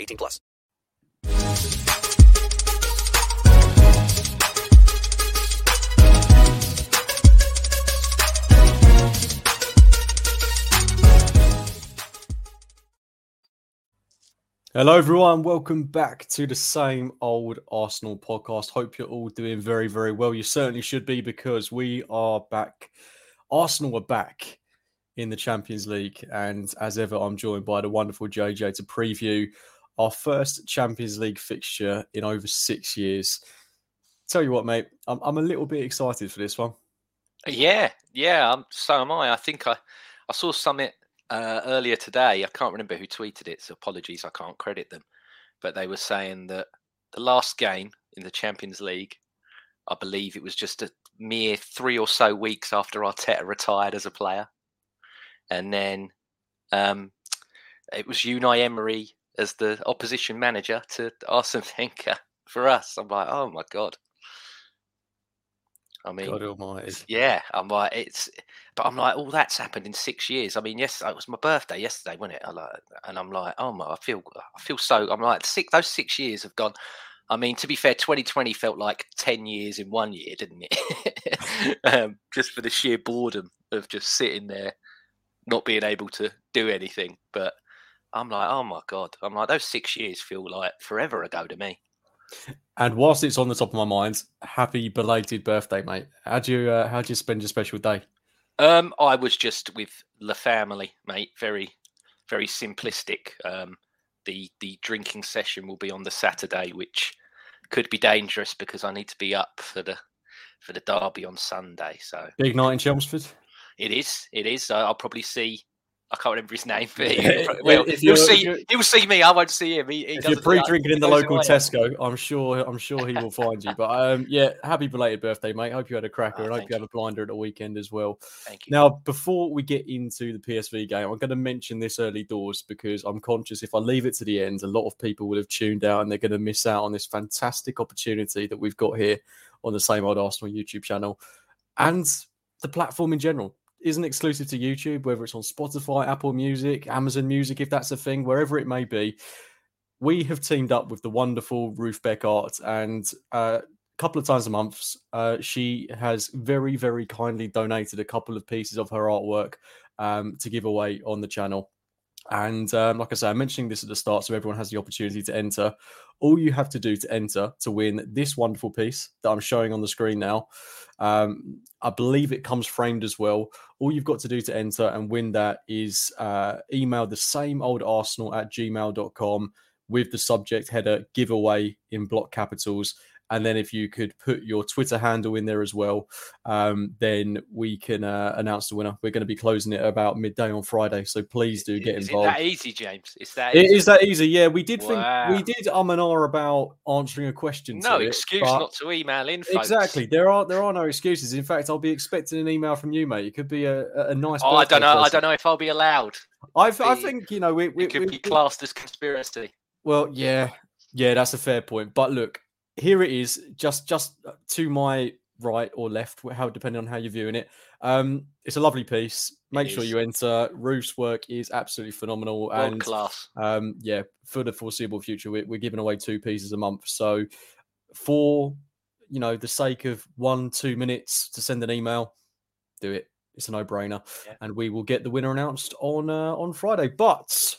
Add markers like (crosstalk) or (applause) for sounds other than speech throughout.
18 plus. Hello, everyone. Welcome back to the same old Arsenal podcast. Hope you're all doing very, very well. You certainly should be because we are back. Arsenal are back in the Champions League. And as ever, I'm joined by the wonderful JJ to preview our first Champions League fixture in over six years. Tell you what, mate, I'm, I'm a little bit excited for this one. Yeah, yeah. Um, so am I. I think I, I saw something uh, earlier today. I can't remember who tweeted it, so apologies. I can't credit them, but they were saying that the last game in the Champions League, I believe it was just a mere three or so weeks after Arteta retired as a player, and then um, it was Unai Emery as the opposition manager to Arsene (laughs) Wenger for us. I'm like, oh my god. I mean, God almighty. yeah, I'm like it's, but I'm like, oh, that's happened in six years. I mean, yes, it was my birthday yesterday, wasn't it? I like, and I'm like, oh my, I feel, I feel so. I'm like, six, those six years have gone. I mean, to be fair, 2020 felt like 10 years in one year, didn't it? (laughs) um, just for the sheer boredom of just sitting there, not being able to do anything. But I'm like, oh my god, I'm like, those six years feel like forever ago to me. And whilst it's on the top of my mind, happy belated birthday, mate. How do you, uh, how do you spend your special day? Um, I was just with the family, mate. Very, very simplistic. Um, the the drinking session will be on the Saturday, which could be dangerous because I need to be up for the for the derby on Sunday. So Big night in Chelmsford? it is, it is. I'll probably see. I can't remember his name, but (laughs) he'll, well, he'll see. He'll see me. I won't see him. He, he if you're pre-drinking in the local. Tesco, I'm sure I'm sure he will find you. But um, yeah, happy belated birthday, mate. Hope you had a cracker, Oh, and hope thank you have a blinder at the weekend as well. Thank you. Now, before we get into the PSV game, I'm going to mention this early doors because I'm conscious if I leave it to the end, a lot of people will have tuned out and they're going to miss out on this fantastic opportunity that we've got here on the same old Arsenal YouTube channel and the platform in general isn't exclusive to YouTube, whether it's on Spotify, Apple Music, Amazon Music, if that's a thing, wherever it may be. We have teamed up with the wonderful Ruth Beck Art, and uh, a couple of times a month, uh, she has very, very kindly donated a couple of pieces of her artwork um, to give away on the channel. And um, like I say, I'm mentioning this at the start so everyone has the opportunity to enter. All you have to do to enter to win this wonderful piece that I'm showing on the screen now, um, I believe it comes framed as well. All you've got to do to enter and win that is uh, email the same old arsenal at gmail.com with the subject header giveaway in block capitals. And then if you could put your Twitter handle in there as well, um, then we can uh, announce the winner. We're going to be closing it about midday on Friday, so please do get Is it involved. that easy, James? It's that. It easy? is that easy, yeah. We did think we did um and ah about answering a question. No to it, excuse but- not to email in. Folks. Exactly. There are there are no excuses. In fact, I'll be expecting an email from you, mate. It could be a, a nice. Oh, I don't know. I don't know if I'll be allowed. I, I think you know we, we, It could we, be classed as conspiracy. Well, yeah, yeah, that's a fair point. But look, here it is, just just to my right or left, how depending on how you're viewing it. Um, it's a lovely piece. Make It sure is. you enter. Ruth's work is absolutely phenomenal, World and class. um, yeah, for the foreseeable future, we're, we're giving away two pieces a month. So, for you know the sake of one two minutes to send an email, do it. It's a no-brainer, Yeah. and we will get the winner announced on uh, on Friday. But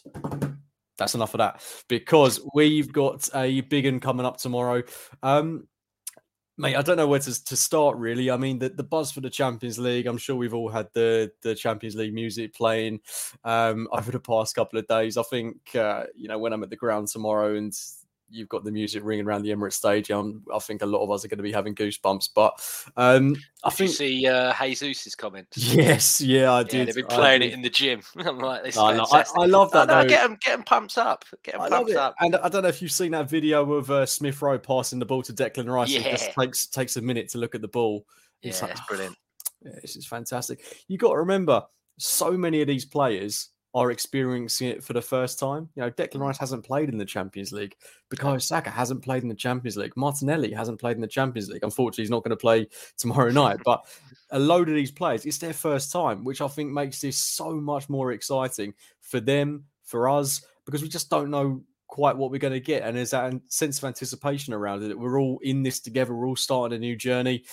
that's enough of that because we've got a big one coming up tomorrow. Um, mate, I don't know where to, to start really. I mean, the, the buzz for the Champions League. I'm sure we've all had the the Champions League music playing um, over the past couple of days. I think uh, you know when I'm at the ground tomorrow and you've got the music ringing around the Emirates Stadium. I think a lot of us are going to be having goosebumps. But um, I Did you see uh, Jesus' comments? (laughs) yes, yeah, I Yeah, they've been playing did. it in the gym. (laughs) I'm like, this No, no, I- I love that, No, no, get them, get them pumped up. Get them I pumped up. And I don't know if you've seen that video of uh, Smith Rowe passing the ball to Declan Rice. It just Yeah. takes takes a minute to look at the ball. Yeah, It's like, it's (sighs) brilliant. Yeah, this is fantastic. You got to remember, so many of these players are experiencing it for the first time. You know, Declan Rice hasn't played in the Champions League. Bukayo Saka hasn't played in the Champions League. Martinelli hasn't played in the Champions League. Unfortunately, he's not going to play tomorrow night. But a load of these players, it's their first time, which I think makes this so much more exciting for them, for us, because we just don't know quite what we're going to get. And there's that sense of anticipation around it. We're all in this together. We're all starting a new journey.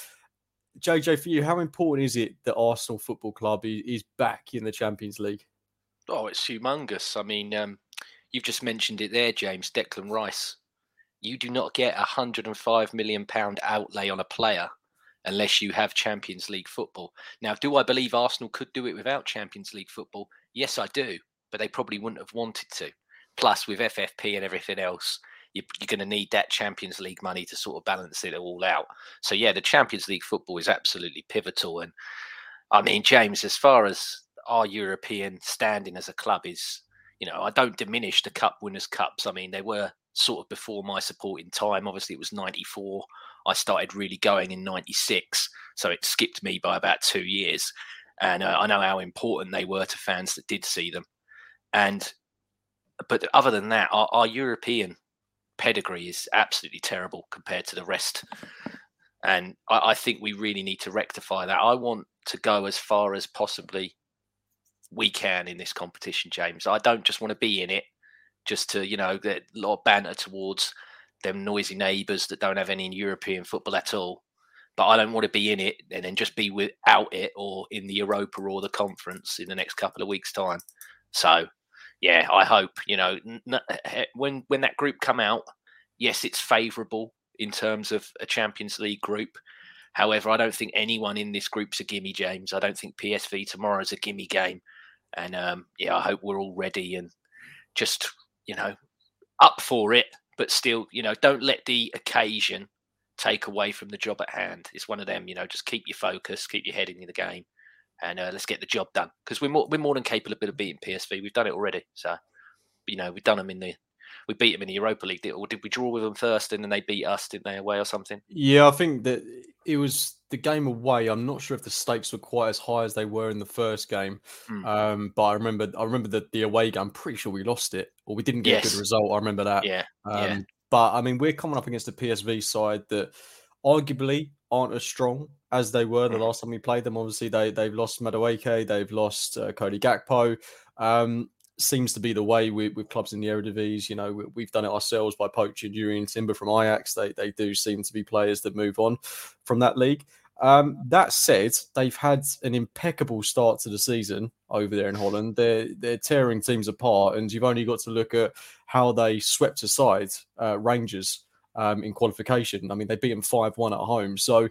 JJ, for you, how important is it that Arsenal Football Club is, is back in the Champions League? Oh, it's humongous. I mean, um, you've just mentioned it there, James. Declan Rice. You do not get a hundred and five million pound outlay on a player unless you have Champions League football. Now, do I believe Arsenal could do it without Champions League football? Yes, I do, but they probably wouldn't have wanted to. Plus, with FFP and everything else, you- you're going to need that Champions League money to sort of balance it all out. So, yeah, the Champions League football is absolutely pivotal. And I mean, James, as far as our European standing as a club is, you know, I don't diminish the Cup Winners' Cups. I mean, they were sort of before my supporting time. Obviously, it was 94. I started really going in 96. So it skipped me by about two years. And uh, I know how important they were to fans that did see them. And, but other than that, our, our European pedigree is absolutely terrible compared to the rest. And I, I think we really need to rectify that. I want to go as far as possibly we can in this competition, James. I don't just want to be in it just to, you know, get a lot of banter towards them noisy neighbours that don't have any European football at all. But I don't want to be in it and then just be without it or in the Europa or the conference in the next couple of weeks' time. So, yeah, I hope you know n- n- eh, eh, when when that group come out. Yes, it's favourable in terms of a Champions League group. However, I don't think anyone in this group's a gimme, James. I don't think PSV tomorrow is a gimme game. And um, yeah, I hope we're all ready and just, you know, up for it, but still, you know, don't let the occasion take away from the job at hand. It's one of them, you know, just keep your focus, keep your head in the game, and uh, let's get the job done. Because we're more, we're more than capable of beating PSV. We've done it already. So, you know, we've done them in the, we beat them in the Europa League. Or did we draw with them first and then they beat us, didn't they, away or something? Yeah, I think that it was the game away. I'm not sure if the stakes were quite as high as they were in the first game. Mm. Um, but I remember, I remember that the away game. I'm pretty sure we lost it, or we didn't get a good result. I remember that. Yeah. Um, yeah. But I mean, we're coming up against a PSV side that arguably aren't as strong as they were the Mhm. last time we played them. Obviously, they they've lost Madueke, they've lost uh, Cody Gakpo. Um, seems to be the way with, with clubs in the Eredivisie. You know, we, we've done it ourselves by poaching Jurrien Timber from Ajax. They they do seem to be players that move on from that league. Um, that said, they've had an impeccable start to the season over there in Holland. They're they're tearing teams apart, and you've only got to look at how they swept aside uh, Rangers um, in qualification. I mean, they beat them five one at home. So,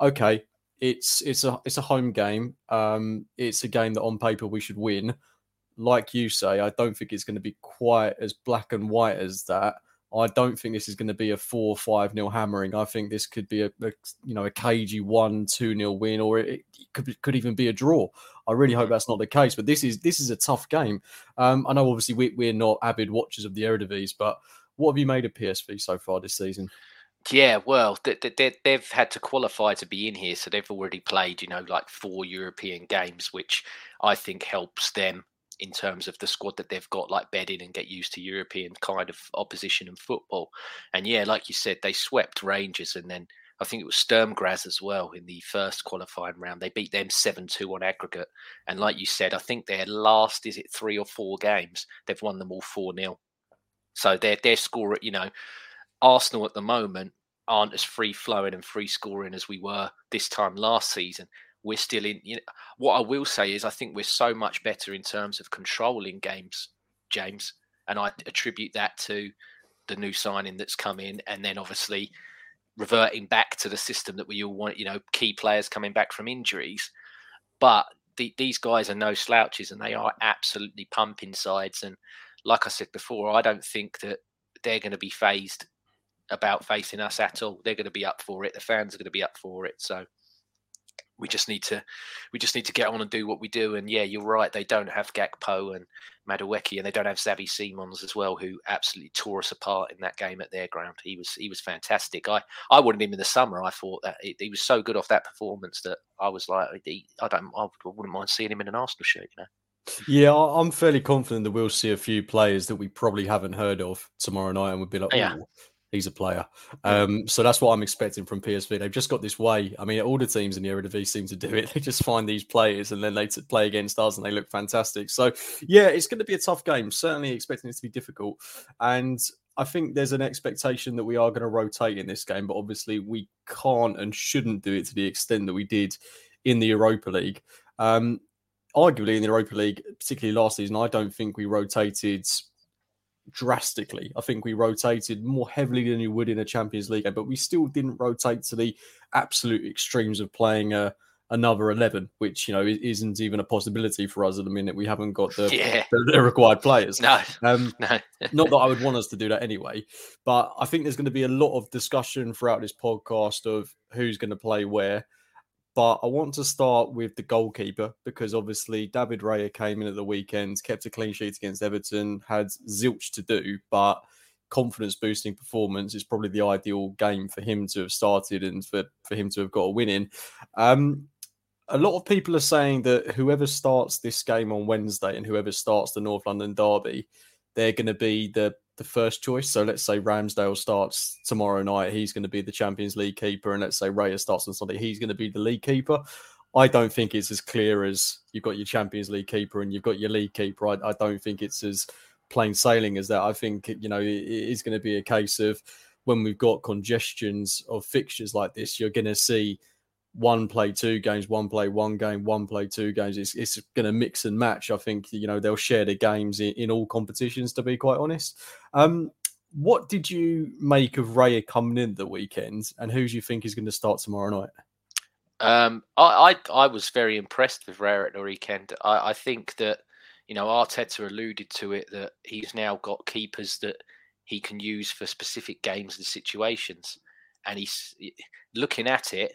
okay, it's it's a it's a home game. Um, it's a game that on paper we should win. Like you say, I don't think it's going to be quite as black and white as that. I don't think this is going to be a four or five nil hammering. I think this could be a, a you know a cagey one two nil win, or it, it could be- could even be a draw. I really hope that's not the case. But this is this is a tough game. Um, I know obviously we, we're not avid watchers of the Eredivisie, but what have you made of PSV so far this season? Yeah, well, they, they've had to qualify to be in here, so they've already played, you know, like four European games, which I think helps them in terms of the squad that they've got, like bedding and get used to European kind of opposition and football. And yeah, like you said, they swept Rangers and then I think it was Sturm Graz as well in the first qualifying round. They beat them 7 2 on aggregate. And like you said, I think their last, is it three or four games, they've won them all 4 0. So their, their score, you know, Arsenal at the moment aren't as free flowing and free scoring as we were this time last season. We're still in, you know, what I will say is I think we're so much better in terms of controlling games, James. And I attribute that to the new signing that's come in. And then obviously, reverting back to the system that we all want, you know, key players coming back from injuries. But the, these guys are no slouches and they are absolutely pumping sides. And like I said before, I don't think that they're going to be phased about facing us at all. They're going to be up for it. The fans are going to be up for it. So we just need to we just need to get on and do what we do. And yeah, you're right. They don't have Gakpo and Madueke, and they don't have Xavi Simons as well, who absolutely tore us apart in that game at their ground. He was he was fantastic. I I wanted him in the summer. I thought that he, he was so good off that performance that I was like, he, I don't I wouldn't mind seeing him in an Arsenal shirt. You know. Yeah, I'm fairly confident that we'll see a few players that we probably haven't heard of tomorrow night, and we'll be like, Yeah. "Ooh, he's a player. Um, so that's what I'm expecting from PSV. They've just got this way. I mean, all the teams in the Eredivisie seem to do it. (laughs) They just find these players and then they t- play against us and they look fantastic. So yeah, it's going to be a tough game. Certainly expecting it to be difficult. And I think there's an expectation that we are going to rotate in this game, but obviously we can't and shouldn't do it to the extent that we did in the Europa League. Um, arguably in the Europa League, particularly last season, I don't think we rotated drastically. I think we rotated more heavily than you would in a Champions League game, but we still didn't rotate to the absolute extremes of playing a, another 11, which, you know, isn't even a possibility for us at the minute. We haven't got the, Yeah. the, the required players. No, Um, (laughs) no. (laughs) not that I would want us to do that anyway, but I think there's going to be a lot of discussion throughout this podcast of who's going to play where. But I want to start with the goalkeeper because obviously David Raya came in at the weekend, kept a clean sheet against Everton, had zilch to do, but confidence boosting performance is probably the ideal game for him to have started and for, for him to have got a win in. Um, a lot of people are saying that whoever starts this game on Wednesday and whoever starts the North London Derby, they're going to be the the first choice. So let's say Ramsdale starts tomorrow night, he's going to be the Champions League keeper, and let's say Raya starts on Sunday, he's going to be the league keeper. I don't think it's as clear as you've got your Champions League keeper and you've got your league keeper. I, I don't think it's as plain sailing as that. I think you know it is going to be a case of when we've got congestions of fixtures like this, you're going to see one play two games, one play one game, one play two games. It's, it's going to mix and match. I think you know they'll share the games in, in all competitions. To be quite honest, um, what did you make of Raya coming in the weekend, and who do you think is going to start tomorrow night? Um, I, I I was very impressed with Raya at the weekend. I, I think that you know Arteta alluded to it that he's now got keepers that he can use for specific games and situations, and he's looking at it.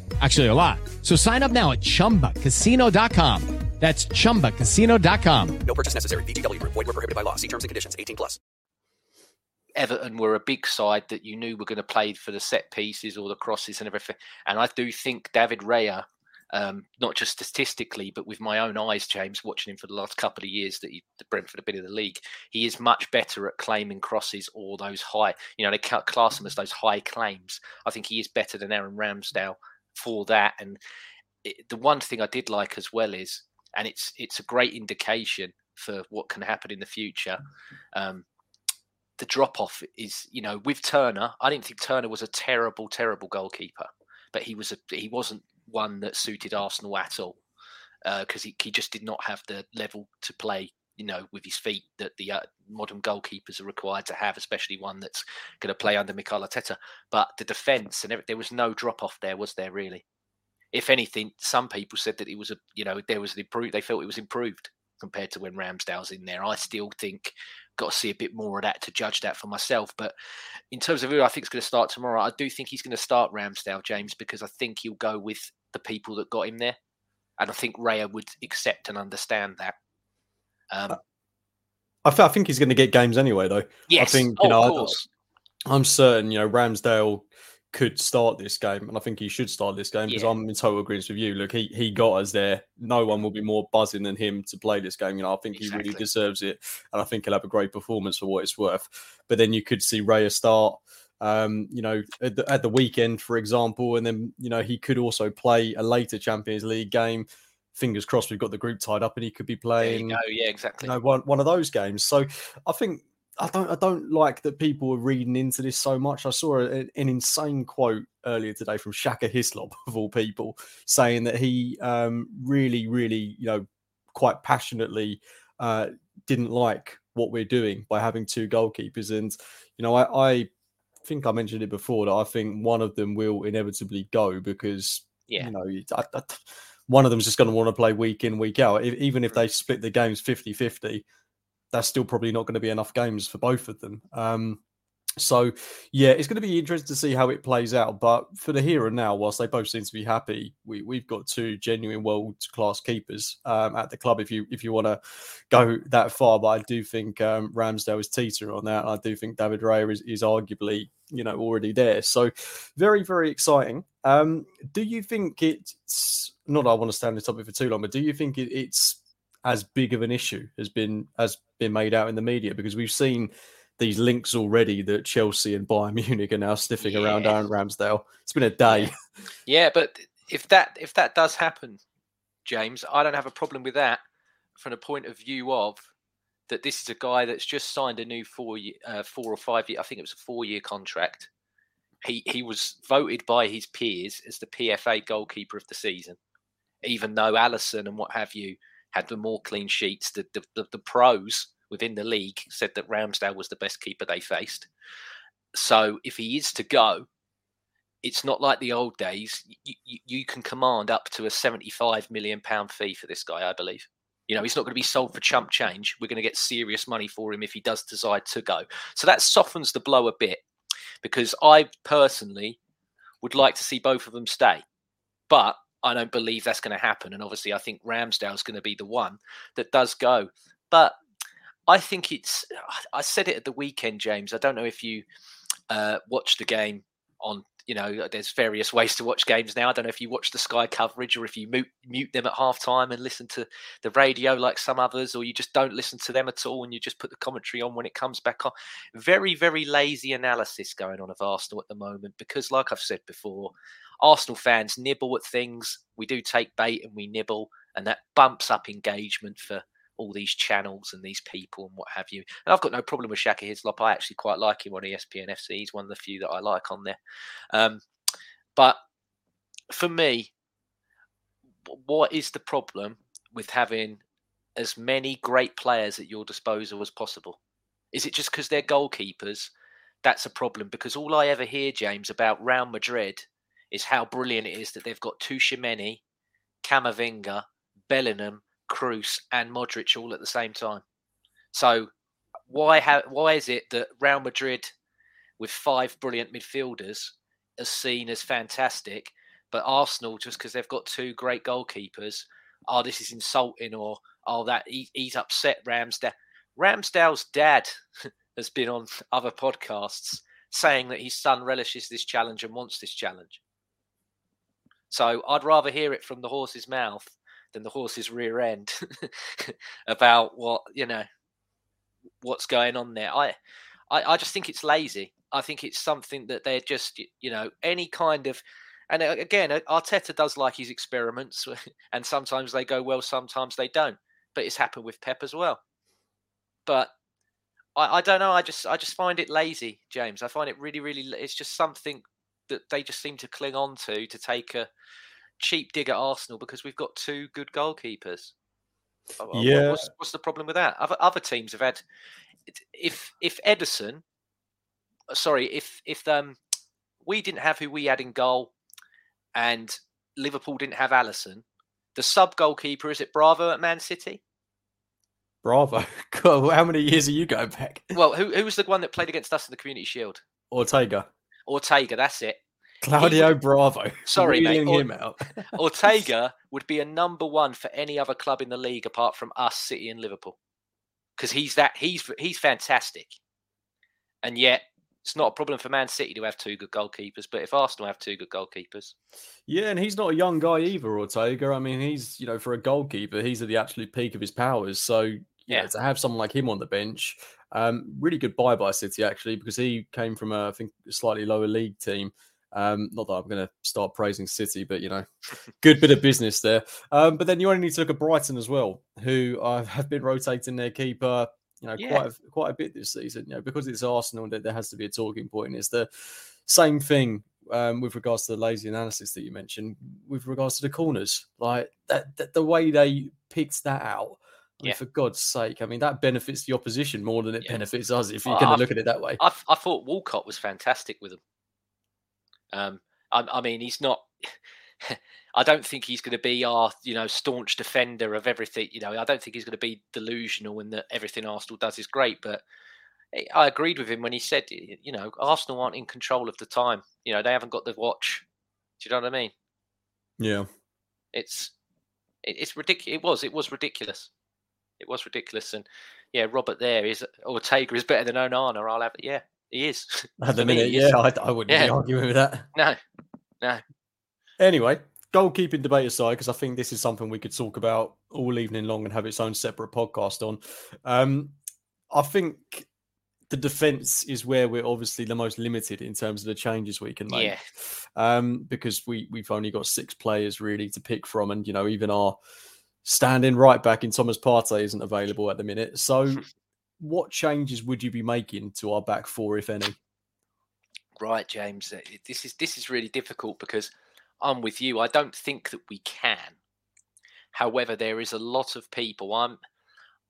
Actually, a lot. So sign up now at chumbacasino.com. That's chumbacasino.com. No purchase necessary. VGW Group. Void were prohibited by law. See terms and conditions. 18 plus. Everton were a big side that you knew were going to play for the set pieces or the crosses and everything. And I do think David Raya, um, not just statistically, but with my own eyes, James, watching him for the last couple of years that he, the Brentford have been in the league, he is much better at claiming crosses or those high, you know, they class them as those high claims. I think he is better than Aaron Ramsdale for that. And it, the one thing I did like as well is, and it's it's a great indication for what can happen in the future. Um, the drop off is, you know, with Turner, I didn't think Turner was a terrible, terrible goalkeeper, but he was a he wasn't one that suited Arsenal at all because uh, he, he just did not have the level to play you know, with his feet that the uh, modern goalkeepers are required to have, especially one that's going to play under Mikel Arteta. But the defence and there was no drop off there, was there really? If anything, some people said that it was a, you know, there was an improved. They felt it was improved compared to when Ramsdale's in there. I still think got to see a bit more of that to judge that for myself. But in terms of who I think is going to start tomorrow, I do think he's going to start Ramsdale, James, because I think he'll go with the people that got him there. And I think Raya would accept and understand that. Um, I, th- I think he's going to get games anyway, though. Yes, I think you oh, know. I, I'm certain you know Ramsdale could start this game, and I think he should start this game because yeah. I'm in total agreement with you. Look, he he got us there. No one will be more buzzing than him to play this game. You know, I think exactly. he really deserves it, and I think he'll have a great performance for what it's worth. But then you could see Raya start. Um, you know, at the, at the weekend, for example, and then you know he could also play a later Champions League game fingers crossed we've got the group tied up and he could be playing. Yeah, exactly. You know, one one of those games. So I think I don't I don't like that people are reading into this so much. I saw a, an insane quote earlier today from Shaka Hislop (laughs) of all people saying that he um, really really you know quite passionately uh, didn't like what we're doing by having two goalkeepers and you know I, I think I mentioned it before that I think one of them will inevitably go because yeah. you know I, I, one of them is just going to want to play week in, week out. If, even if they split the games 50 50, that's still probably not going to be enough games for both of them. Um, so, yeah, it's going to be interesting to see how it plays out. But for the here and now, whilst they both seem to be happy, we, we've got two genuine world class keepers um, at the club. If you if you want to go that far, but I do think um, Ramsdale is teetering on that. I do think David Raya is, is arguably you know already there. So, very very exciting. Um, do you think it's not? I want to stand on the topic for too long, but do you think it, it's as big of an issue has been has been made out in the media because we've seen these links already that Chelsea and Bayern (laughs) Munich are now sniffing yeah. around Aaron Ramsdale. It's been a day. Yeah. but if that if that does happen, James, I don't have a problem with that from the point of view of that this is a guy that's just signed a new four year, uh, four or five year, I think it was a four year contract. He he was voted by his peers as the PFA goalkeeper of the season, even though Alisson and what have you had the more clean sheets. The the, the, the pros within the league said that Ramsdale was the best keeper they faced. So if he is to go, it's not like the old days. You, you, you, can command up to a 75 million pound fee for this guy, I believe. You know, he's not going to be sold for chump change. We're going to get serious money for him if he does decide to go. So that softens the blow a bit because I personally would like to see both of them stay. But I don't believe that's going to happen. And obviously, I think Ramsdale's going to be the one that does go. But I think it's. I said it at the weekend, James. I don't know if you uh, watched the game on. You know, there's various (laughs) ways to watch games now. I don't know if you watch the Sky coverage or if you mute, mute them at half time and listen to the radio like some others, or you just don't listen to them at all and you just put the commentary on when it comes back on. Very, very lazy analysis going on of Arsenal at the moment because, like I've said before, Arsenal fans nibble at things. We do take bait and we nibble, and that bumps up engagement for all these channels and these people and what have you. And I've got no problem with Shaka Hislop. I actually quite like him on ESPN FC. He's one of the few that I like on there. Um, but for me, what is the problem with having as many great players at your disposal as possible? Is it just because they're goalkeepers? That's a problem because all I ever hear, James, about Real Madrid is how brilliant it is that they've got Tchouameni, Camavinga, Bellingham, Kroos, and Modric all at the same time. So why ha- why is it that Real Madrid, with five brilliant midfielders, are seen as fantastic, but Arsenal, just because they've got two great goalkeepers, oh, this is insulting, or oh, that he, he's upset Ramsdale. Ramsdale's dad (laughs) has been on other podcasts saying that his son relishes this challenge and wants this challenge. So I'd rather hear it from the horse's mouth than the horse's rear end (laughs) about what you know what's going on there. I, I I just think it's lazy. I think it's something that they're just you know any kind of and uh, again Arteta does like his experiments (laughs) and sometimes they go well, sometimes they don't. But it's happened with Pep as well. But I, I don't know. I just I just find it lazy, James. I find it really really. It's just something that they just seem to cling on to to take a cheap dig at Arsenal because we've got two good goalkeepers. Yeah. What's, what's the problem with that? Other other teams have had. If if Ederson, uh, sorry, if if um we didn't have who we had in goal, and Liverpool didn't have Alisson, the sub goalkeeper is it Bravo at Man City? Bravo. (laughs) God, how many years are you going back? Well, who who was the one that played against us in the Community Shield? Ortega. Ortega, that's it. Claudio Bravo. (laughs) Sorry, mate. Or. (laughs) Ortega would be a number one for any other club in the league apart from us, City and Liverpool, because he's that he's he's fantastic, and yet it's not a problem for Man City to have two good goalkeepers. But if Arsenal have two good goalkeepers, yeah, and he's not a young guy either, Ortega. I mean, he's you know for a goalkeeper, he's at the absolute peak of his powers. So yeah, to have someone like him on the bench, um, really good buy by City actually because he came from a I think a slightly lower league team. Um, not that I'm going to start praising City, but you know, good bit of (laughs) business there. Um, but then you only need to look at Brighton as well, who uh, (laughs) have been rotating their keeper, you know, yeah. quite a, quite a bit this season. You know, because it's Arsenal, that there has to be a talking point. It's the same thing um, with regards to the lazy analysis that you mentioned, with regards to the corners, like that, that the way they picked that out. I mean, yeah. for God's sake, I mean that benefits the opposition more than it yeah. benefits us if you're going to look at it that way. I, I thought Walcott was fantastic with them. Um, I, I mean, he's not. (laughs) I don't think he's going to be our, you know, staunch defender of everything. You know, I don't think he's going to be delusional in that everything Arsenal does is great. But I agreed with him when he said, you know, Arsenal aren't in control of the time. You know, they haven't got the watch. Do you know what I mean? Yeah. It's it's ridiculous. It was it was ridiculous. It was ridiculous. And yeah, Robert there is Ortega is better than Onana. I'll have it. Yeah, he is. (laughs) At the minute, yeah, I, I, wouldn't yeah. be arguing with that. No, no. Anyway, goalkeeping debate aside, because I think this is something we could talk about all evening long and have its own separate podcast on. Um, I think the defense is where we're obviously the most limited in terms of the changes we can make. Yeah. Um, because we we've only got six players really to pick from, and you know even our standing right back in Thomas Partey isn't available at the minute. So (laughs) what changes would you be making to our back four, if any? Right, James. This is this is really difficult because I'm with you. I don't think that we can. However, there is a lot of people. I'm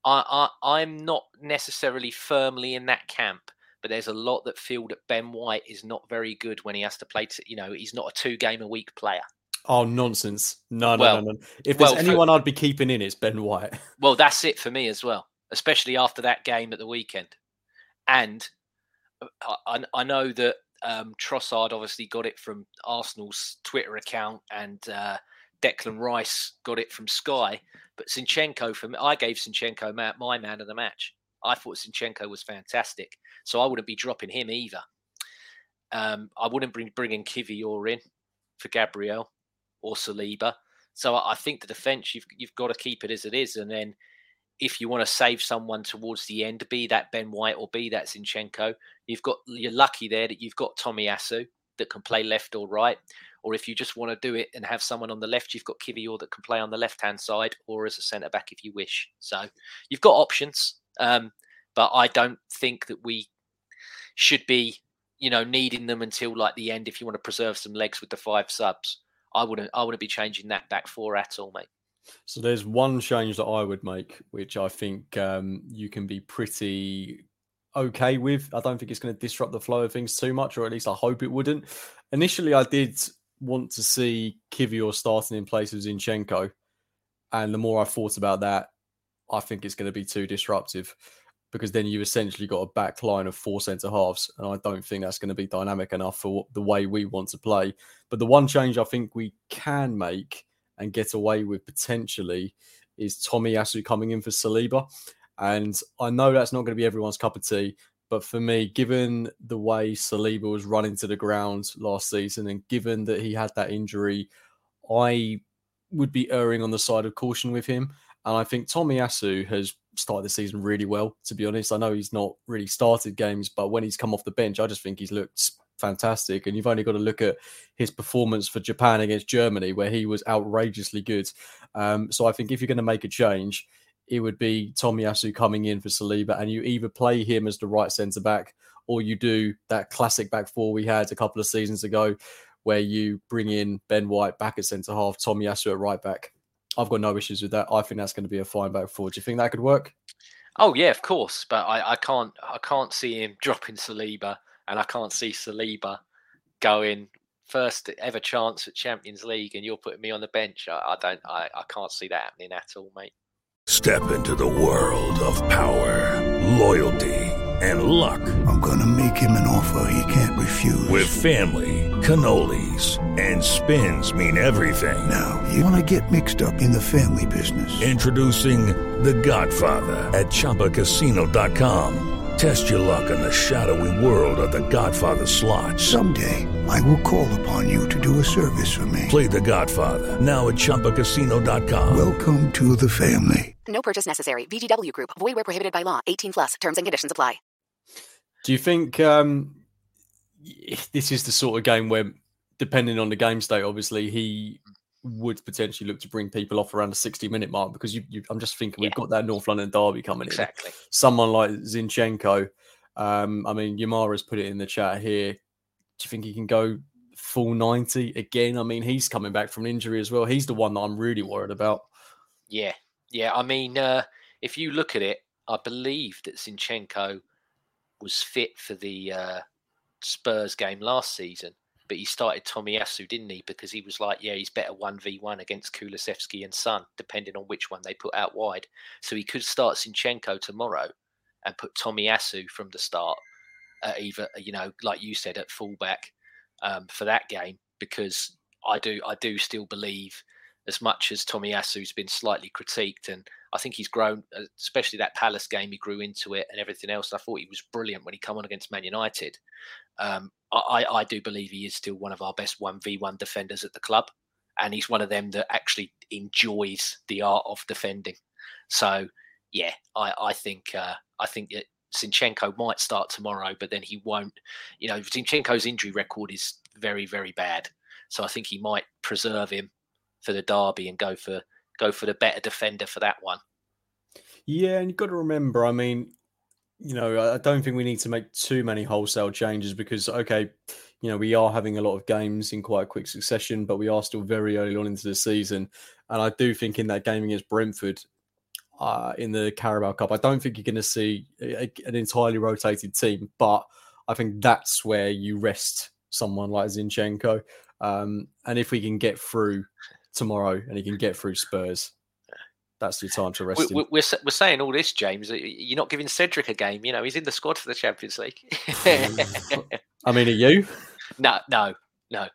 I, I I'm not necessarily firmly in that camp, but there's a lot that feel that Ben White is not very good when he has to play. To, you know, he's not a two game a week player. Oh nonsense! No, no, well, no, no. If there's well, anyone for, I'd be keeping in, it's Ben White. (laughs) Well, that's it for me as well especially after that game at the weekend. And uh, I, I know that um, Trossard obviously got it from Arsenal's Twitter account, and uh, Declan Rice got it from Sky. But Zinchenko, from I gave Zinchenko my man of the match. I thought Zinchenko was fantastic, so I wouldn't be dropping him either. Um, I wouldn't bring bringing Kiwior in for Gabriel or Saliba. So I think the defence you've you've got to keep it as it is, and then if you want to save someone towards the end, be that Ben White or be that Zinchenko, you've got you're lucky there that you've got Tomiyasu that can play left or right. Or if you just want to do it and have someone on the left, you've got Kiwior that can play on the left hand side or as a centre back if you wish. So you've got options, um, but I don't think that we should be, you know, needing them until like the end if you want to preserve some legs with the five subs. I wouldn't. I wouldn't be changing that back four at all, mate. So there's one change that I would make, which I think um, you can be pretty okay with. I don't think it's going to disrupt the flow of things too much, or at least I hope it wouldn't. Initially, I did want to see Kiwior starting in place of Zinchenko, and the more I thought about that, I think it's going to be too disruptive because then you essentially got a back line of four centre halves, and I don't think that's going to be dynamic enough for the way we want to play. But the one change I think we can make and get away with potentially is Tomiyasu coming in for Saliba. And I know that's not going to be everyone's cup of tea, But for me, given the way Saliba was running to the ground last season, and given that he had that injury, I would be erring on the side of caution with him. And I think Tomiyasu has started the season really well, to be honest. I know he's not really started games, but when he's come off the bench, I just think he's looked fantastic. And you've only got to look at his performance for Japan against Germany, where he was outrageously good. Um, so I think if you're going to make a change, it would be Tomiyasu coming in for Saliba, and you either play him as the right centre back, or you do that classic back four we had a couple of seasons ago, where you bring in Ben White back at centre half, Tomiyasu at right back. I've got no issues with that. I think that's going to be a fine back four. Do you think that could work? Oh yeah, of course. But I, I can't I can't see him (laughs) dropping Saliba, and I can't see Saliba going first ever chance at Champions League, and you're putting me on the bench. I, I don't I, I can't see that happening at all, mate. Step into the world of power, loyalty, and luck. I'm gonna make him an offer he can't refuse. With family, cannolis, and spins mean everything. Now, you wanna get mixed up in the family business. Introducing The Godfather at ChumbaCasino.com. Test your luck in the shadowy world of The Godfather slot. Someday, I will call upon you to do a service for me. Play The Godfather now at ChumbaCasino.com. Welcome to the family. No purchase necessary. VGW Group. Void where prohibited by law. 18 plus. Terms and conditions apply. Do you think um, this is the sort of game where, depending on the game state, obviously he would potentially look to bring people off around the 60 minute mark because you, you I'm just thinking Yeah. we've got that North London derby coming Exactly. in. Someone like Zinchenko, um, I mean, Yamara's put it in the chat here. Do you think he can go full 90 again? I mean, he's coming back from an injury as well. He's the one that I'm really worried about. Yeah, yeah. I mean, uh, if you look at it, I believe that Zinchenko was fit for the uh, Spurs game last season, but he started Tomiyasu, didn't he? Because he was like, yeah, he's better one v one against Kulusevski and Son, depending on which one they put out wide. So he could start Zinchenko tomorrow and put Tomiyasu from the start, either you know, like you said, at fullback um, for that game, because I do, I do still believe as much as Tomiyasu's been slightly critiqued, and I think he's grown, especially that Palace game, he grew into it and everything else. I thought he was brilliant when he come on against Man United. Um, I, I do believe he is still one of our best one v one defenders at the club, and he's one of them that actually enjoys the art of defending. So, yeah, I, I think uh, I think that Zinchenko might start tomorrow, but then he won't. You know, Zinchenko's injury record is very very bad, so I think he might preserve him for the derby and go for go for the better defender for that one. Yeah, and you've got to remember, I mean, you know, I don't think we need to make too many wholesale changes because, okay, you know, we are having a lot of games in quite quick succession, but we are still very early on into the season. And I do think in that game against Brentford uh, in the Carabao Cup, I don't think you're going to see a- an entirely rotated team, but I think that's where you rest someone like Zinchenko. Um, and if we can get through tomorrow and he can get through Spurs, that's the time to rest We, him. we, we're we're saying all this, James. You're not giving Cedric a game. You know, he's in the squad for the Champions League. (laughs) I (laughs) mean, are you? no, no, no. You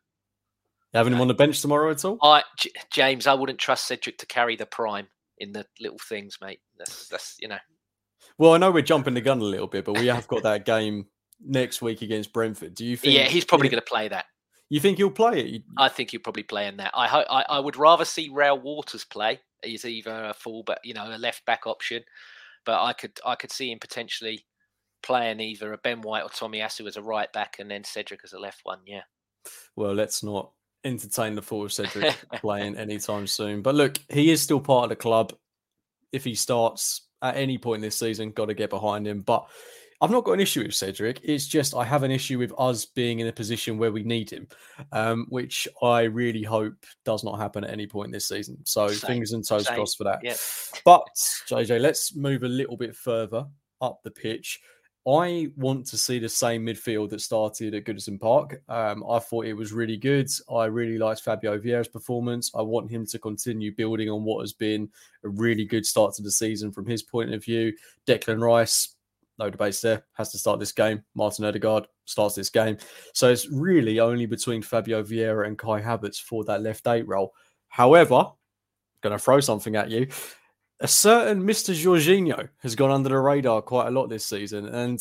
having him on the bench tomorrow at all? I, J- James, I wouldn't trust Cedric to carry the prime in the little things, mate. That's that's you know. Well, I know we're jumping the gun a little bit, but we have got that game next week against Brentford. Do you think? Yeah, he's probably going to play that. You think he'll play it? I think he'll probably play in that. I ho- I, I would rather see Reuell Walters play. He's either a full, but you know, a left back option. But I could I could see him potentially playing either a Ben White or Tomiyasu as a right back, and then Cedric as a left one. Yeah. Well, let's not entertain the thought of Cedric (laughs) playing anytime soon. But look, he is still part of the club. If he starts at any point this season, got to get behind him. But I've not got an issue with Cedric. It's just I have an issue with us being in a position where we need him, um, which I really hope does not happen at any point this season. So Same, fingers and toes same, crossed for that. yeah. But JJ, let's move a little bit further up the pitch. I want to see the same midfield that started at Goodison Park. Um, I thought it was really good. I really liked Fabio Vieira's performance. I want him to continue building on what has been a really good start to the season from his point of view. Declan Rice, no debates there, has to start this game. Martin Odegaard starts this game. So it's really only between Fabio Vieira and Kai Havertz for that left eight role. However, going to throw something at you. A certain Mr. Jorginho has gone under the radar quite a lot this season. And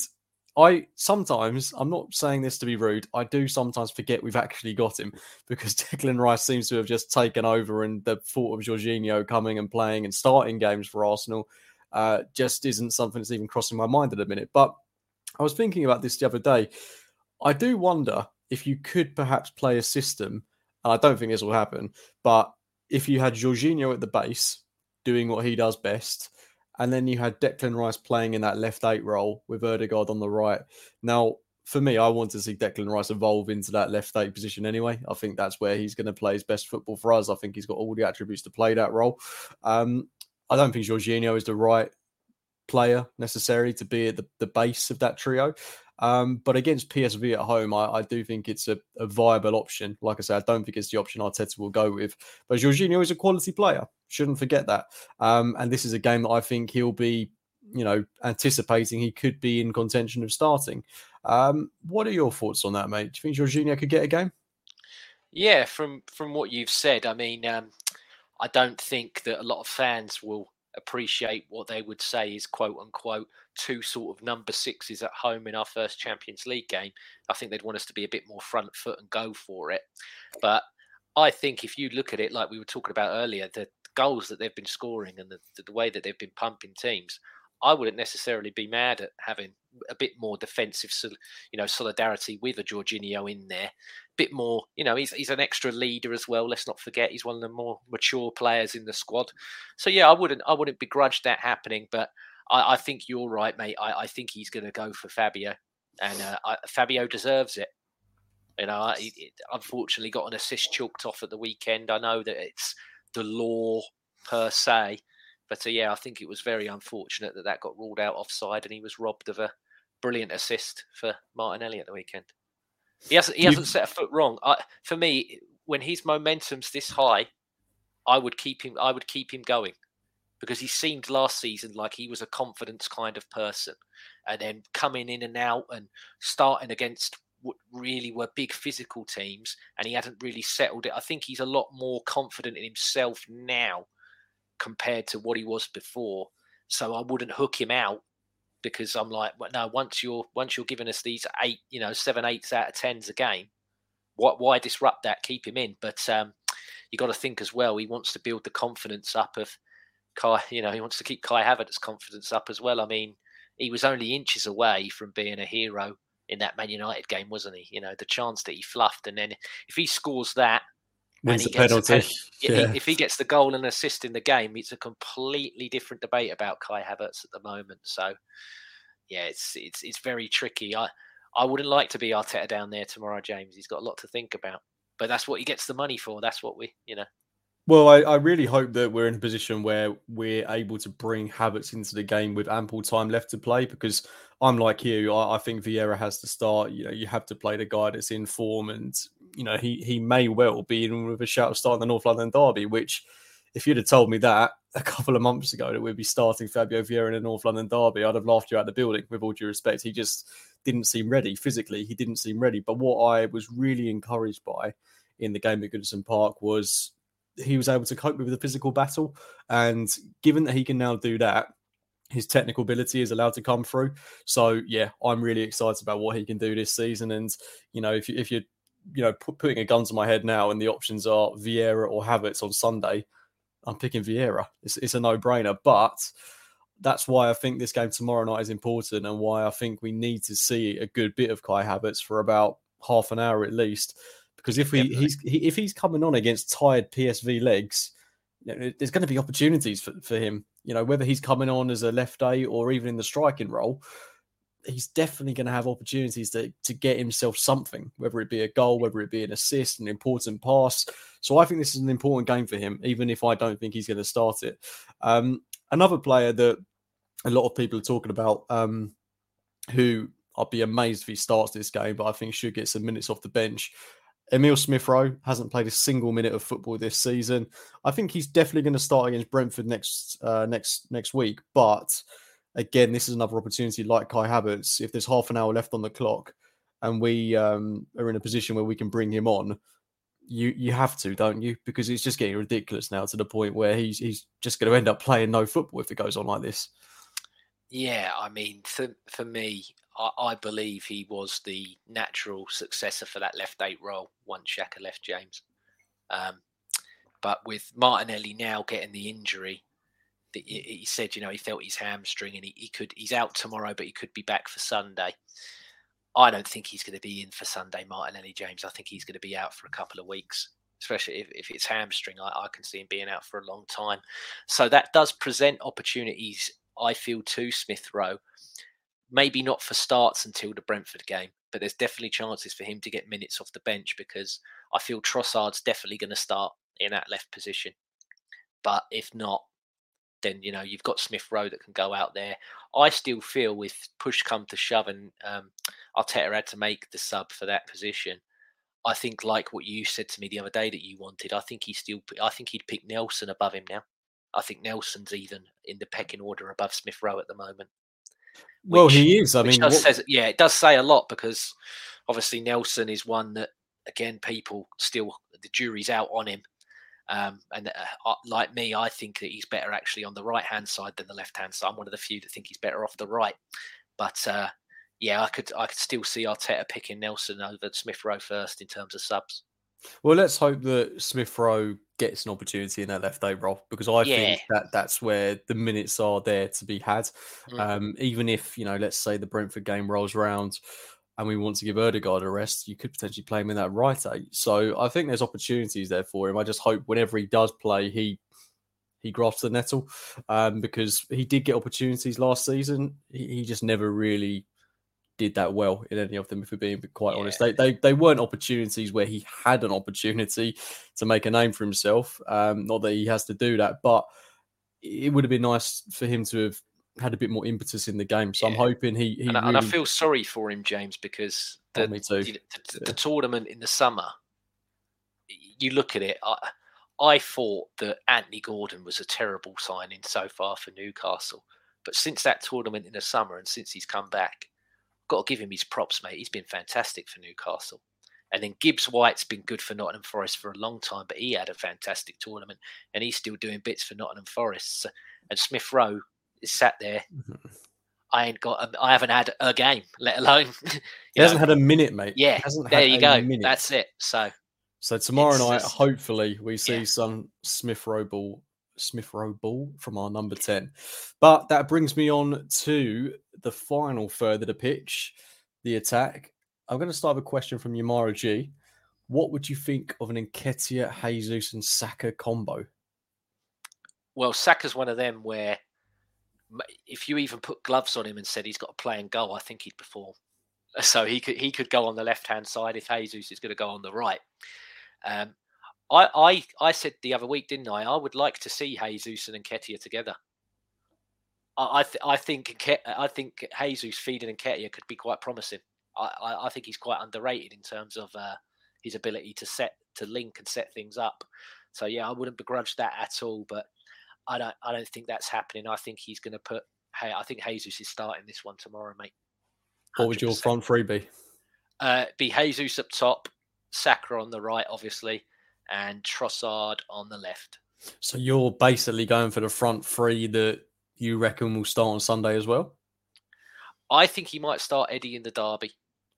I sometimes, I'm not saying this to be rude, I do sometimes forget we've actually got him (laughs) because Declan Rice seems to have just taken over and the thought of Jorginho coming and playing and starting games for Arsenal uh, just isn't something that's even crossing my mind at the minute. But I was thinking about this the other day. I do wonder if you could perhaps play a system, and I don't think this will happen, but if you had Jorginho at the base doing what he does best, and then you had Declan Rice playing in that left eight role with Odegaard on the right. Now, for me, I want to see Declan Rice evolve into that left eight position anyway. I think that's where he's going to play his best football for us. I think he's got all the attributes to play that role. Um, I don't think Jorginho is the right player necessarily to be at the, the base of that trio. Um, but against PSV at home, I, I do think it's a, a, viable option. Like I said, I don't think it's the option Arteta will go with. But Jorginho is a quality player. Shouldn't forget that. Um, and this is a game that I think he'll be, you know, anticipating he could be in contention of starting. Um, what are your thoughts on that, mate? Do you think Jorginho could get a game? Yeah, from from what you've said, I mean, um, I don't think that a lot of fans will appreciate what they would say is quote unquote two sort of number sixes at home in our first Champions League game. I think they'd want us to be a bit more front foot and go for it. But I think if you look at it like we were talking about earlier, the goals that they've been scoring and the, the way that they've been pumping teams, I wouldn't necessarily be mad at having a bit more defensive, you know, solidarity with a Jorginho in there. Bit more, you know, he's he's an extra leader as well. Let's not forget he's one of the more mature players in the squad. So yeah, I wouldn't I wouldn't begrudge that happening, but I, I think you're right, mate. I, I think he's going to go for Fabio, and uh, I, Fabio deserves it. You know, he, he unfortunately got an assist chalked off at the weekend. I know that it's the law per se, but uh, yeah, I think it was very unfortunate that that got ruled out offside, and he was robbed of a brilliant assist for Martinelli at the weekend. He hasn't he hasn't set a foot wrong. I, for me, when his momentum's this high, I would keep him. I would keep him going because he seemed last season like he was a confidence kind of person, and then coming in and out and starting against what really were big physical teams, and he hadn't really settled it. I think he's a lot more confident in himself now compared to what he was before. So I wouldn't hook him out because I'm like, well, no. Once you're once you're giving us these eight, you know, seven eights out of tens a game, what why disrupt that? Keep him in. But um, you got to think as well. He wants to build the confidence up of Kai. You know, he wants to keep Kai Havertz's confidence up as well. I mean, he was only inches away from being a hero in that Man United game, wasn't he? You know, the chance that he fluffed, and then if he scores that wins the penalty. (laughs) yeah. If he gets the goal and assist in the game, it's a completely different debate about Kai Havertz at the moment. So, yeah, it's it's it's very tricky. I I wouldn't like to be Arteta down there tomorrow, James. He's got a lot to think about, but that's what he gets the money for. That's what we, you know. Well, I, I really hope that we're in a position where we're able to bring Havertz into the game with ample time left to play because I'm like you. I, I think Vieira has to start. You know, you have to play the guy that's in form and you know, he he may well be in with a shout of starting the North London derby, which if you'd have told me that a couple of months ago that we'd be starting Fabio Vieira in a North London derby, I'd have laughed you out of the building with all due respect. He just didn't seem ready physically. He didn't seem ready. But what I was really encouraged by in the game at Goodison Park was he was able to cope with the physical battle. And given that he can now do that, his technical ability is allowed to come through. So yeah, I'm really excited about what he can do this season. And you know, if you if you're you know, put, putting a gun to my head now, and the options are Vieira or Havertz on Sunday, I'm picking Vieira. It's, it's a no brainer. But that's why I think this game tomorrow night is important, and why I think we need to see a good bit of Kai Havertz for about half an hour at least. Because if we he's he, if he's coming on against tired PSV legs, you know, there's going to be opportunities for, for him. You know, whether he's coming on as a left eight or even in the striking role, he's definitely going to have opportunities to, to get himself something, whether it be a goal, whether it be an assist, an important pass. So I think this is an important game for him, even if I don't think he's going to start it. Um, another player that a lot of people are talking about, um, who I'd be amazed if he starts this game, but I think should get some minutes off the bench. Emil Smith Rowe hasn't played a single minute of football this season. I think he's definitely going to start against Brentford next uh, next next week, but again, this is another opportunity like Kai Havertz. If there's half an hour left on the clock and we um, are in a position where we can bring him on, you you have to, don't you? Because it's just getting ridiculous now to the point where he's he's just going to end up playing no football if it goes on like this. Yeah, I mean, for for me, I, I believe he was the natural successor for that left eight role once Shaka left James. Um, but with Martinelli now getting the injury, he said, you know, he felt his hamstring and he, he could he's out tomorrow, but he could be back for Sunday. I don't think he's going to be in for Sunday, Martinelli James. I think he's going to be out for a couple of weeks, especially if, if it's hamstring. I, I can see him being out for a long time. So that does present opportunities, I feel, to Smith Rowe. Maybe not for starts until the Brentford game, but there's definitely chances for him to get minutes off the bench because I feel Trossard's definitely going to start in that left position. But if not, then you know you've got Smith Rowe that can go out there. I still feel with push come to shove and um, Arteta had to make the sub for that position. I think like what you said to me the other day that you wanted. I think he still. I think he'd pick Nelson above him now. I think Nelson's even in the pecking order above Smith Rowe at the moment. well, he is. I mean, what- says, yeah, it does say a lot because obviously Nelson is one that again people still the jury's out on him. Um, and uh, like me, I think that he's better actually on the right hand side than the left hand side. I'm one of the few that think he's better off the right. But uh, yeah, I could I could still see Arteta picking Nelson over Smith Rowe first in terms of subs. Well, let's hope that Smith Rowe gets an opportunity in that left eight role because I think that that's where the minutes are there to be had. Mm. Um, even if you know, let's say the Brentford game rolls round and we want to give Odegaard a rest, you could potentially play him in that right eight. So I think there's opportunities there for him. I just hope whenever he does play, he he grasps the nettle um, because he did get opportunities last season. He, he just never really did that well in any of them, if we're being quite honest. They, they they weren't opportunities where he had an opportunity to make a name for himself. Um, not that he has to do that, but it would have been nice for him to have had a bit more impetus in the game. So I'm hoping he he and, I, and I feel sorry for him, James, because Oh, the, you the, the- the tournament in the summer, you look at it. I, I thought that Anthony Gordon was a terrible signing so far for Newcastle, but since that tournament in the summer and since he's come back, got to give him his props, mate. He's been fantastic for Newcastle. And then Gibbs White's been good for Nottingham Forest for a long time, but he had a fantastic tournament and he's still doing bits for Nottingham Forest. So- And Smith Rowe is sat there. Mm-hmm. I ain't got, a, I haven't had a game, let alone. (laughs) he hasn't had a minute, mate. Yeah, there you go. minute. That's it. So So tomorrow night, just- hopefully, we see some Smith Rowe ball, Smith Rowe ball from our number ten. But that brings me on to the final third of the pitch, the attack. I'm going to start with a question from Yamara G. What would you think of an Nketiah, Jesus, and Saka combo? well, Saka's one of them where if you even put gloves on him and said he's got to play and go, I think he'd perform. (laughs) So he could he could go on the left hand side if Jesus is going to go on the right. Um, I, I I said the other week, didn't I? I would like to see Jesus and Nketiah together. I I, th- I think Nke- I think Jesus feeding Nketiah could be quite promising. I, I, I think he's quite underrated in terms of uh, his ability to set to link and set things up. So yeah, I wouldn't begrudge that at all. But I don't I don't think that's happening. I think he's going to put. Hey, I think Jesus is starting this one tomorrow, mate. What would your front three be? Uh, be Jesus up top, Saka on the right, obviously, and Trossard on the left. So you're basically going for the front three that you reckon will start on Sunday as well? I think he might start Eddie in the derby.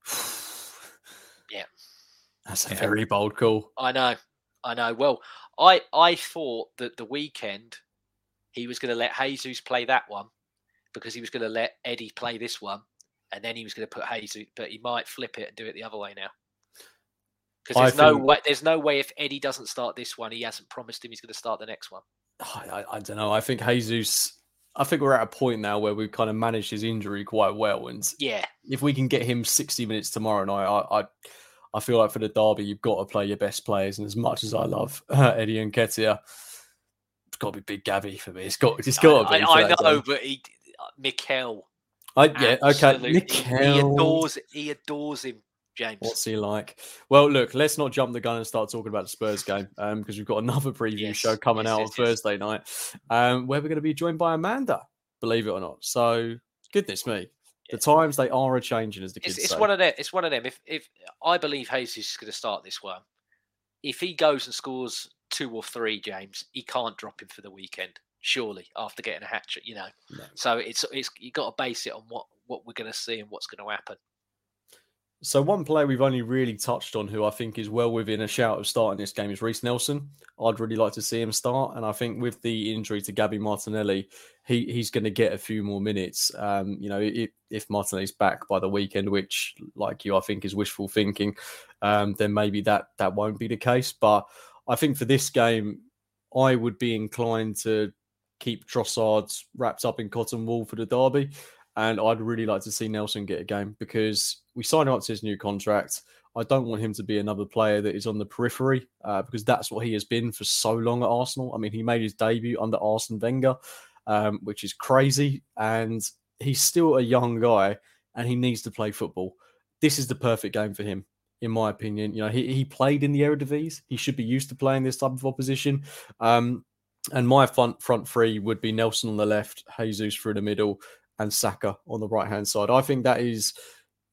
(sighs) yeah, That's a very bold call. I know, I know. Well, I I thought that the weekend he was going to let Jesus play that one because he was going to let Eddie play this one, and then he was going to put Jesus, but he might flip it and do it the other way now. Because there's no think- way. There's no way if Eddie doesn't start this one, he hasn't promised him he's going to start the next one. I, I, I don't know. I think Jesus. I think we're at a point now where we've kind of managed his injury quite well, and Yeah, if we can get him 60 minutes tomorrow night, I, I, I feel like for the derby, you've got to play your best players. And as much as I love uh, (laughs) Eddie Nketiah, got to be Big Gabby for me. It's got, it's got to be. I, I know, but he, Mikel. I, yeah, okay. absolutely- He adores. He adores him, James. What's he like? Well, look, let's not jump the gun and start talking about the Spurs game um, because we've got another preview Yes, show coming yes, out yes, on. Thursday night um, where we're going to be joined by Amanda, believe it or not. So, goodness me, the times they are a changing, as the kids It's, it's say. one of them. It's one of them. If if I believe Jesus is going to start this one, if he goes and scores two or three, James, he can't drop him for the weekend. Surely, after getting a hat trick, you know. So it's it's you got to base it on what what we're going to see and what's going to happen. So one player we've only really touched on, who I think is well within a shout of starting this game, is Reiss Nelson. I'd really like to see him start, and I think with the injury to Gabby Martinelli, he he's going to get a few more minutes. Um, you know, if, if Martinelli's back by the weekend, which, like you, I think is wishful thinking, um, then maybe that that won't be the case. But I think for this game, I would be inclined to keep Trossard wrapped up in cotton wool for the derby. And I'd really like to see Nelson get a game because we signed him up to his new contract. I don't want him to be another player that is on the periphery uh, because that's what he has been for so long at Arsenal. I mean, he made his debut under Arsene Wenger, um, which is crazy. And he's still a young guy and he needs to play football. This is the perfect game for him, in my opinion. You know, he, he played in the Eredivisie. He should be used to playing this type of opposition. Um, and my front front three would be Nelson on the left, Jesus through the middle, and Saka on the right hand side. I think that is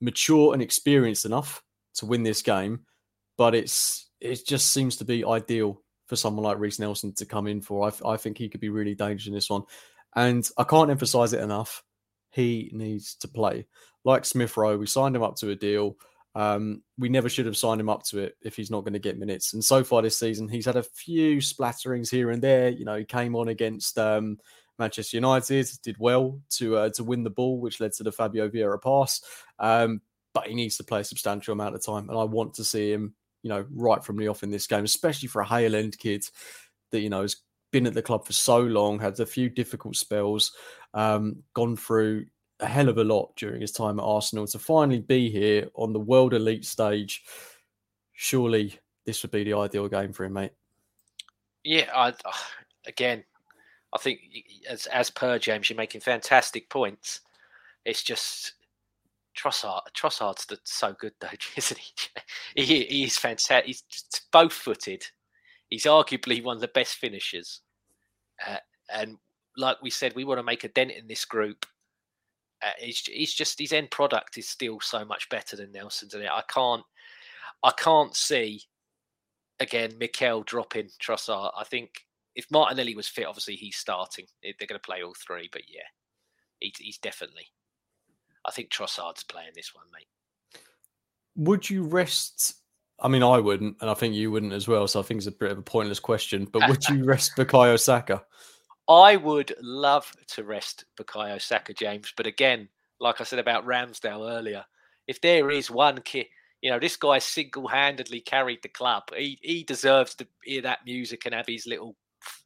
mature and experienced enough to win this game, but it's it just seems to be ideal for someone like Reiss Nelson to come in for. I, I think he could be really dangerous in this one, and I can't emphasize it enough. He needs to play like Smith Rowe. We signed him up to a deal. Um, we never should have signed him up to it if he's not going to get minutes. And so far this season, he's had a few splatterings here and there. You know, he came on against um, Manchester United, did well to uh, to win the ball, which led to the Fabio Vieira pass. Um, but he needs to play a substantial amount of time, and I want to see him, you know, right from the off in this game, especially for a Hale End kid that you know has been at the club for so long, had a few difficult spells, um, gone through a hell of a lot during his time at Arsenal. To finally be here on the world elite stage, surely this would be the ideal game for him, mate. Yeah, I, again, I think as as per James, you're making fantastic points. It's just Trossard. Trossard's so good though, (laughs) isn't he? he he's fantastic. He's both footed. He's arguably one of the best finishers. Uh, and like we said, we want to make a dent in this group. Uh, he's, he's just his end product is still so much better than Nelson's, and I can't I can't see again Mikel dropping Trossard. I think if Martinelli was fit, obviously he's starting. They're going to play all three, but yeah, he's, he's definitely. I think Trossard's playing this one, mate. Would you rest? I mean, I wouldn't, and I think you wouldn't as well. So I think it's a bit of a pointless question. But would you (laughs) rest Bukayo Saka? I would love to rest Bukayo Saka, James. But again, like I said about Ramsdale earlier, if there is one kid, you know, this guy single-handedly carried the club. He he deserves to hear that music and have his little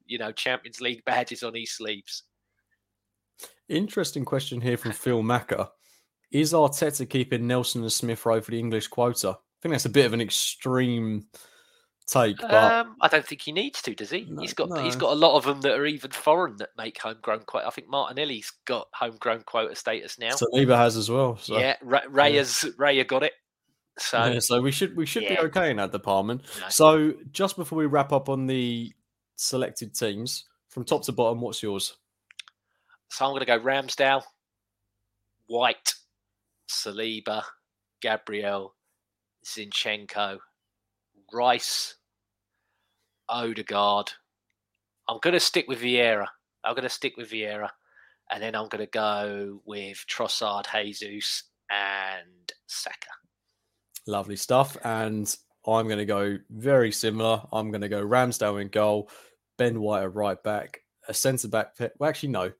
you know, Champions League badges on his sleeves. Interesting question here from Phil Macker. Is Arteta keeping Nelson and Smith Rowe for the English quota? I think that's a bit of an extreme take. But... Um, I don't think he needs to, does he? No, he's got no. he's got a lot of them that are even foreign that make homegrown quota. I think Martinelli's got homegrown quota status now. Saliba has as well. So. Yeah, Ray yeah. Raya got it. So, yeah, so we should we should yeah. be okay in that department. No. So just before we wrap up on the selected teams from top to bottom. What's yours? So I'm going to go Ramsdale, White, Saliba, Gabriel, Zinchenko, Rice, Odegaard. I'm going to stick with Vieira. I'm going to stick with Vieira. And then I'm going to go with Trossard, Jesus, and Saka. Lovely stuff. And I'm going to go very similar. I'm going to go Ramsdale in goal, Ben White at right back, a centre back. Well, actually, no,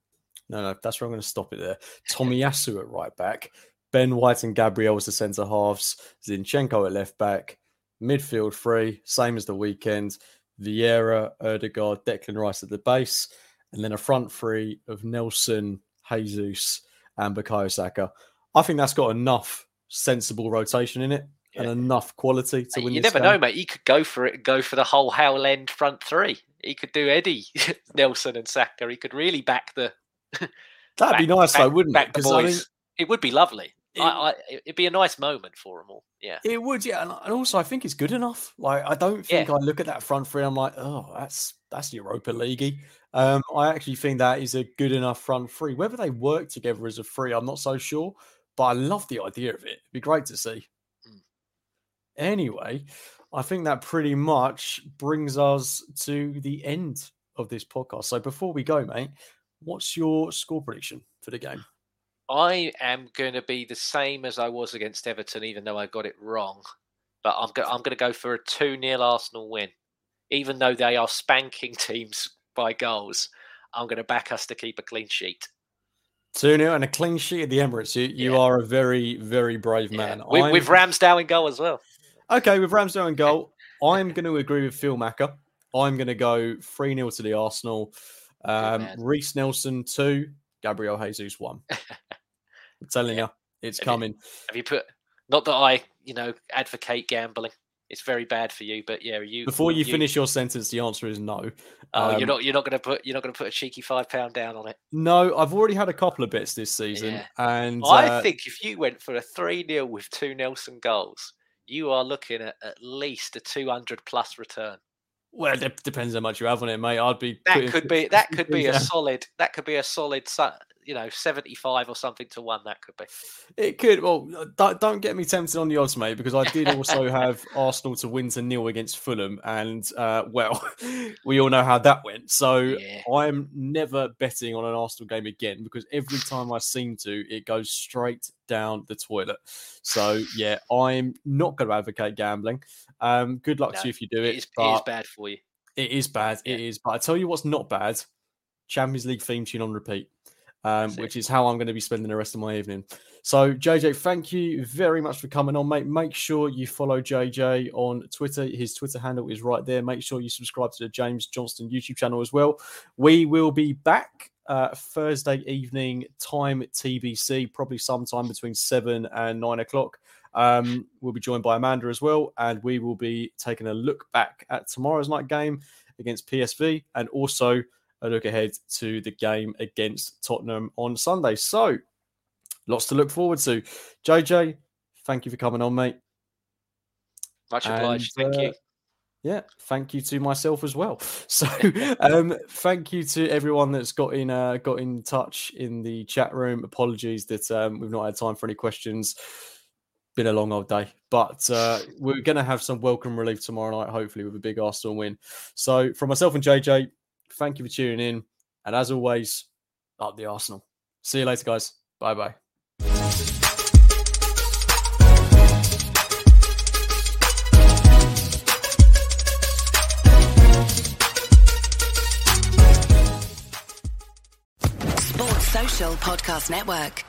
no, no. That's where I'm going to stop it there. Tommy (laughs) Tomiyasu at right back, Ben White and Gabriel as the centre halves, Zinchenko at left back, midfield three, same as the weekend. Vieira, Odegaard, Declan Rice at the base, and then a front three of Nelson, Jesus, and Bukayo Saka. I think that's got enough sensible rotation in it yeah. and enough quality to win. You never game. know, mate. He could go for it, go for the Hale End front three. He could do Eddie, (laughs) Nelson, and Saka. He could really back the. That'd back, be nice, back, though, wouldn't back it? I mean, it would be lovely. It, I, I, it'd be a nice moment for them all. Yeah, it would. Yeah, and, and also I think it's good enough. Like I don't think yeah. I look at that front three. I'm like, oh, that's that's Europa Leaguey. Um, I actually think that is a good enough front three. Whether they work together as a three, I'm not so sure. But I love the idea of it. It'd be great to see. Mm. Anyway, I think that pretty much brings us to the end of this podcast. So before we go, mate, what's your score prediction for the game? I am going to be the same as I was against Everton, even though I got it wrong. But I'm go- I'm going to go for a two 0 Arsenal win, even though they are spanking (laughs) teams by goals. I'm going to back us to keep a clean sheet. 2 0 and a clean sheet at the Emirates. You, you Yeah. are a very, very brave man. With, I'm- with Ramsdale in goal as well. Okay, with Ramsdale in goal, (laughs) I'm going to agree with Phil Macker. I'm going to go 3 0 to the Arsenal. Um. Reiss Nelson 2, Gabriel Jesus 1. (laughs) I'm telling you, it's Have you- coming. Have you put? Not that I, you know, advocate gambling. It's very bad for you. But yeah, you Before you, finish your sentence, the answer is no. Oh, Um, you're not. You're not going to put. You're not going to put a cheeky five pound down on it. No, I've already had a couple of bets this season. Yeah. And I uh, think if you went for a three 0 with two Nelson goals, you are looking at at least a two hundred plus return. well, it depends how much you have on it, mate. I'd be That putting could be. (laughs) That could be a solid. That could be a solid. You know, seventy five or something to one. That could be. It could. Well, uh, don't, don't get me tempted on the odds, mate, because I did also (laughs) have Arsenal to win to nil against Fulham, and uh, well, (laughs) we all know how that went. So Yeah. I'm never betting on an Arsenal game again because every time I seem to, it goes straight down the toilet. So yeah, I'm not going to advocate gambling. Um, good luck to you if you do it. It is, it is bad for you. It is bad. It is. But I tell you what's not bad Champions League theme tune on repeat, um, which is how I'm going to be spending the rest of my evening. So, JJ, thank you very much for coming on, mate. Make sure you follow JJ on Twitter. His Twitter handle is right there. Make sure you subscribe to the James Johnston YouTube channel as well. We will be back uh, Thursday evening, time TBC, probably sometime between seven and nine o'clock. Um, we'll be joined by Amanda as well, and we will be taking a look back at tomorrow's night game against PSV and also a look ahead to the game against Tottenham on Sunday. So, lots to look forward to. JJ, thank you for coming on, mate. Much obliged. And, Thank uh, you. Yeah, thank you to myself as well. (laughs) So, (laughs) um, thank you to everyone that's got in uh, got in touch in the chat room. Apologies that um, we've not had time for any questions. Been a long old day, but uh, (laughs) we're going to have some welcome relief tomorrow night, hopefully with a big Arsenal win. So, from myself and JJ, thank you for tuning in, and as always, up the Arsenal. See you later, guys. Bye bye. Sports Social Podcast Network.